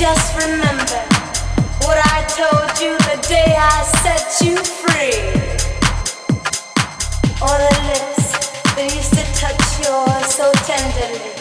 Just remember what I told you the day I set you free. Or the lips that used to touch yours so tenderly.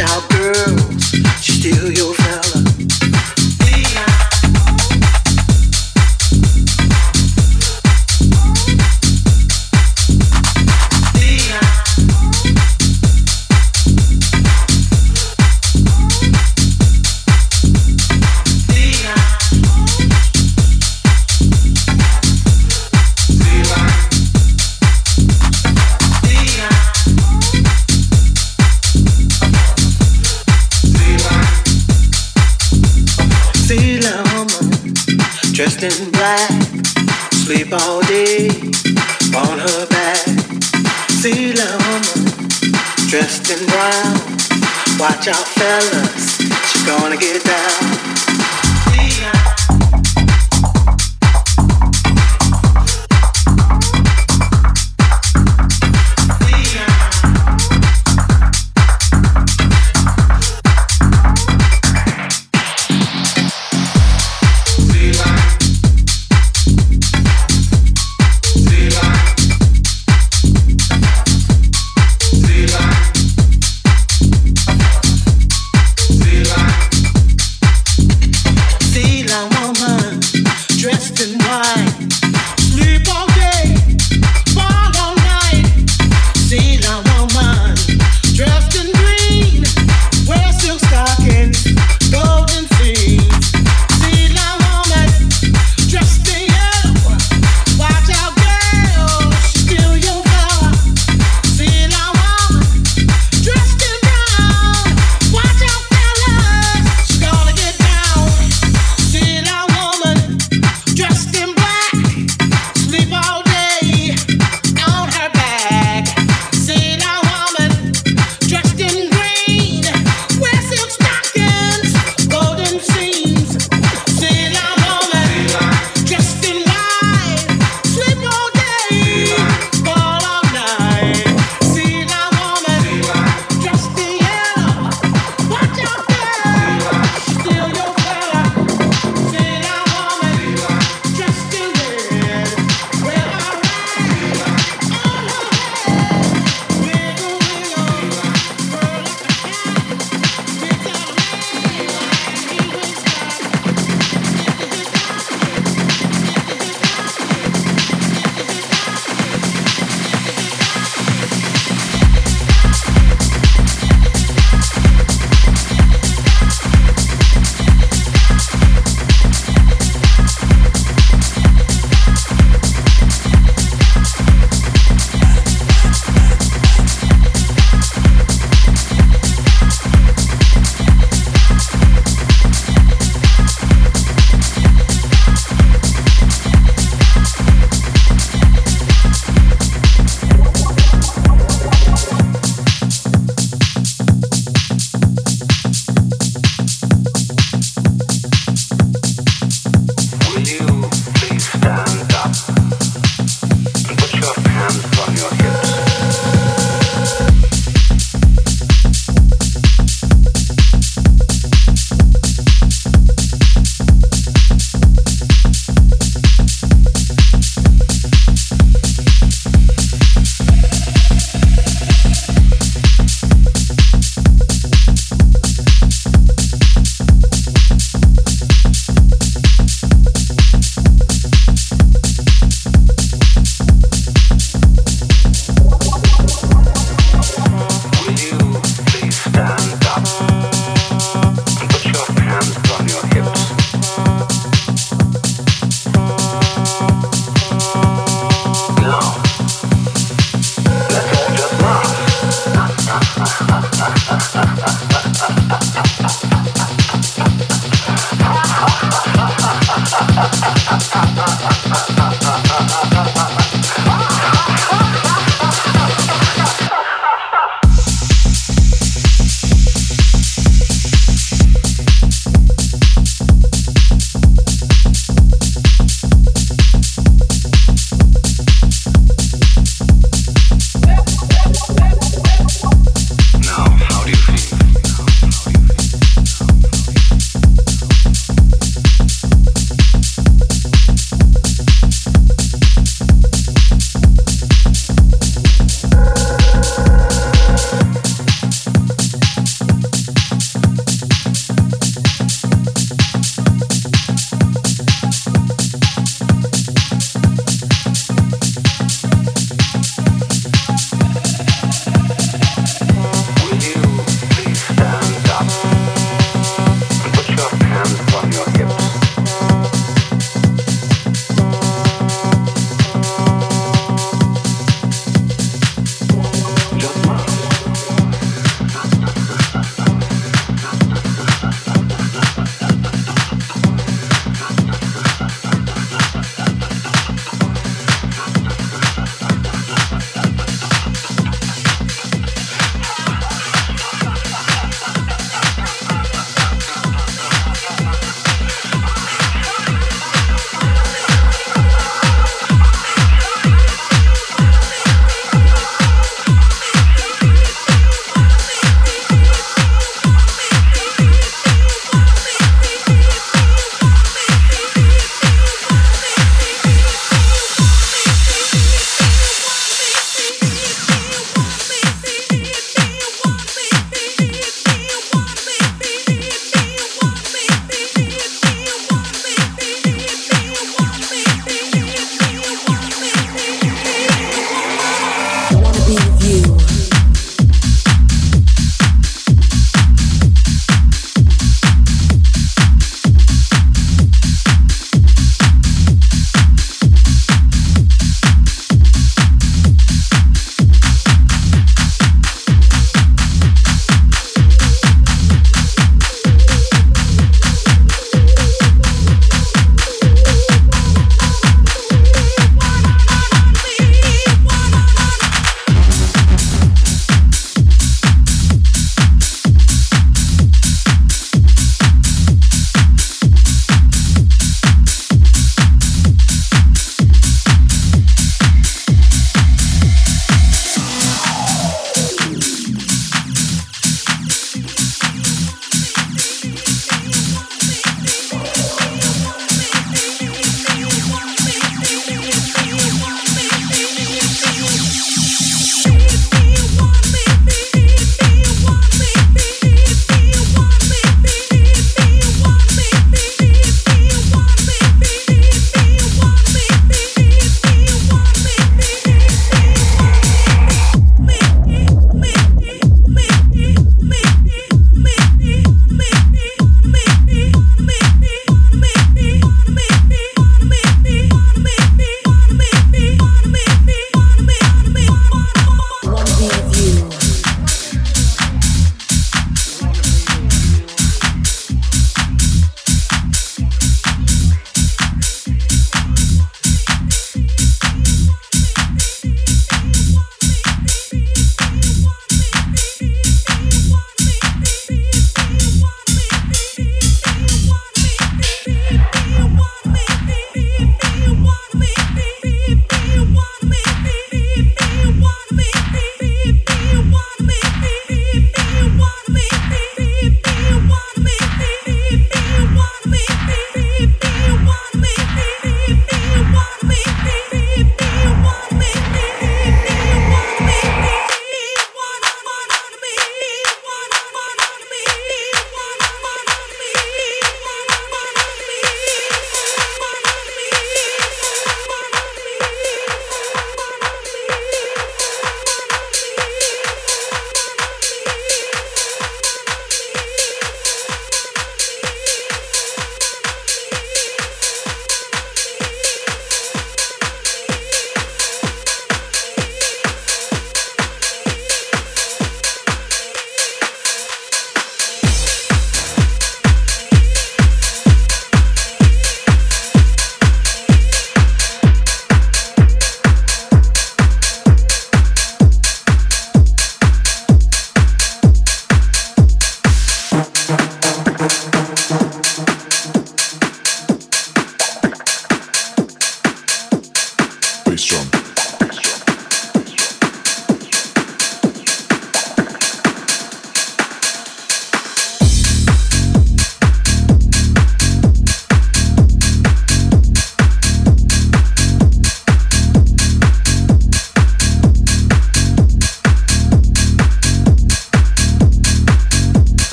Out, she's gonna get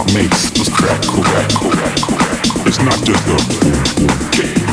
what makes this track correct. It's not just a okay.